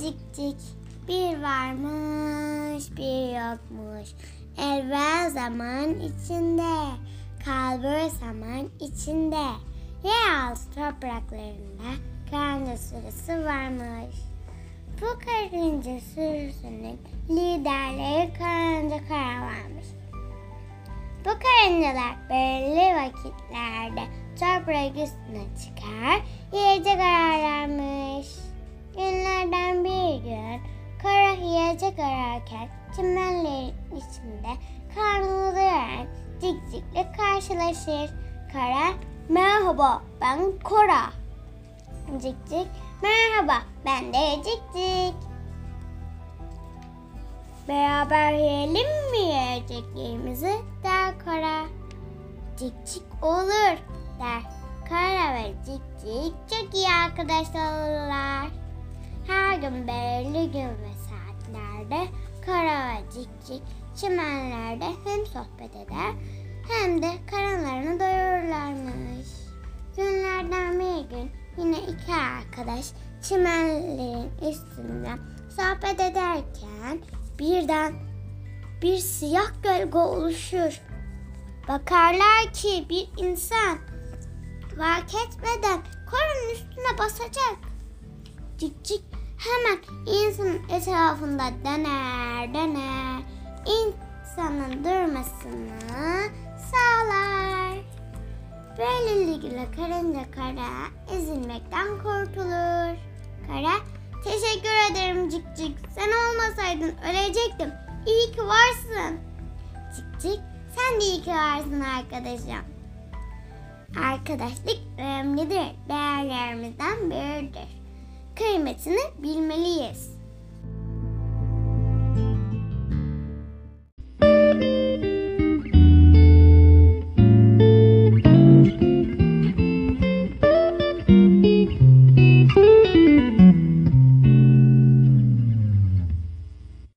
cik cik. Bir varmış bir yokmuş. Evvel zaman içinde. Kalbur zaman içinde. Yeraltı topraklarında karınca sürüsü varmış. Bu karınca sürüsünün liderleri karınca karavanmış. Bu karıncalar belirli vakitlerde toprak üstüne çıkar, yiyecek ararlarmış. Günlerden bir gün kara yiyecek ararken çimenlerin içinde karnını doyuran cikcikle karşılaşır. Kara, merhaba ben Kora. Cikcik, merhaba ben de Cikcik. Beraber yiyelim mi yiyeceklerimizi der Kara. Cik cik olur der. Kara ve cik cik çok iyi arkadaşlar olurlar. Her gün belirli gün ve saatlerde Kara ve cik çimenlerde hem sohbet eder hem de karınlarını doyururlarmış. Günlerden bir gün yine iki arkadaş çimenlerin üstünde sohbet ederken birden bir siyah gölge oluşur. Bakarlar ki bir insan fark etmeden korun üstüne basacak. Cik hemen insanın etrafında döner döner. İnsanın durmasını sağlar. Böylelikle karınca kara ezilmekten kurtulur. Kara teşekkür ederim cik. Sen olmasaydın ölecektim. İyi ki varsın. Cik sen de iyi ki varsın arkadaşım. Arkadaşlık önemlidir. Değerlerimizden biridir. Kıymetini bilmeliyiz.